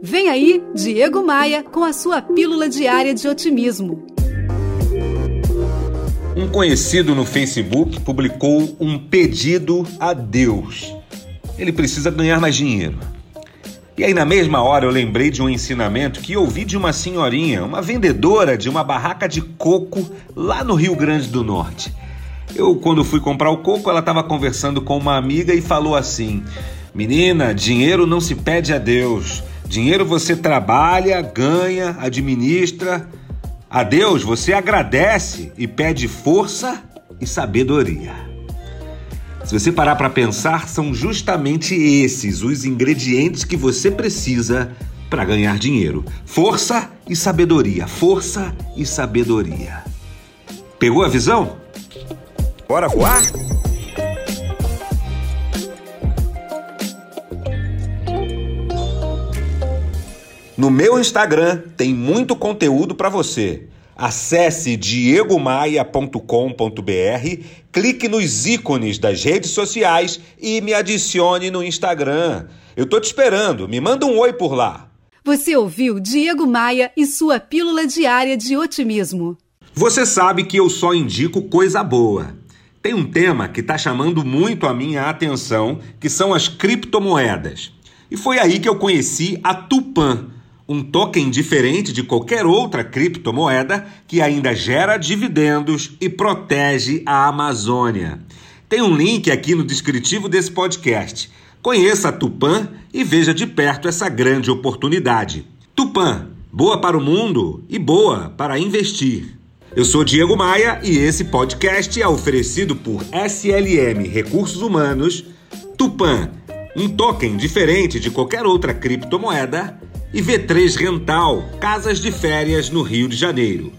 Vem aí, Diego Maia, com a sua pílula diária de otimismo. Um conhecido no Facebook publicou um pedido a Deus. Ele precisa ganhar mais dinheiro. E aí, na mesma hora, eu lembrei de um ensinamento que ouvi de uma senhorinha, uma vendedora de uma barraca de coco lá no Rio Grande do Norte. Eu, quando fui comprar o coco, ela estava conversando com uma amiga e falou assim: Menina, dinheiro não se pede a Deus. Dinheiro você trabalha, ganha, administra. A Deus você agradece e pede força e sabedoria. Se você parar para pensar, são justamente esses os ingredientes que você precisa para ganhar dinheiro: força e sabedoria. Força e sabedoria. Pegou a visão? Bora voar? No meu Instagram tem muito conteúdo para você. Acesse diegomaia.com.br, clique nos ícones das redes sociais e me adicione no Instagram. Eu tô te esperando, me manda um oi por lá. Você ouviu Diego Maia e sua pílula diária de otimismo. Você sabe que eu só indico coisa boa. Tem um tema que está chamando muito a minha atenção, que são as criptomoedas. E foi aí que eu conheci a Tupan um token diferente de qualquer outra criptomoeda que ainda gera dividendos e protege a Amazônia. Tem um link aqui no descritivo desse podcast. Conheça a Tupan e veja de perto essa grande oportunidade. Tupan, boa para o mundo e boa para investir. Eu sou Diego Maia e esse podcast é oferecido por SLM Recursos Humanos, Tupan, um token diferente de qualquer outra criptomoeda e V3 Rental, casas de férias no Rio de Janeiro.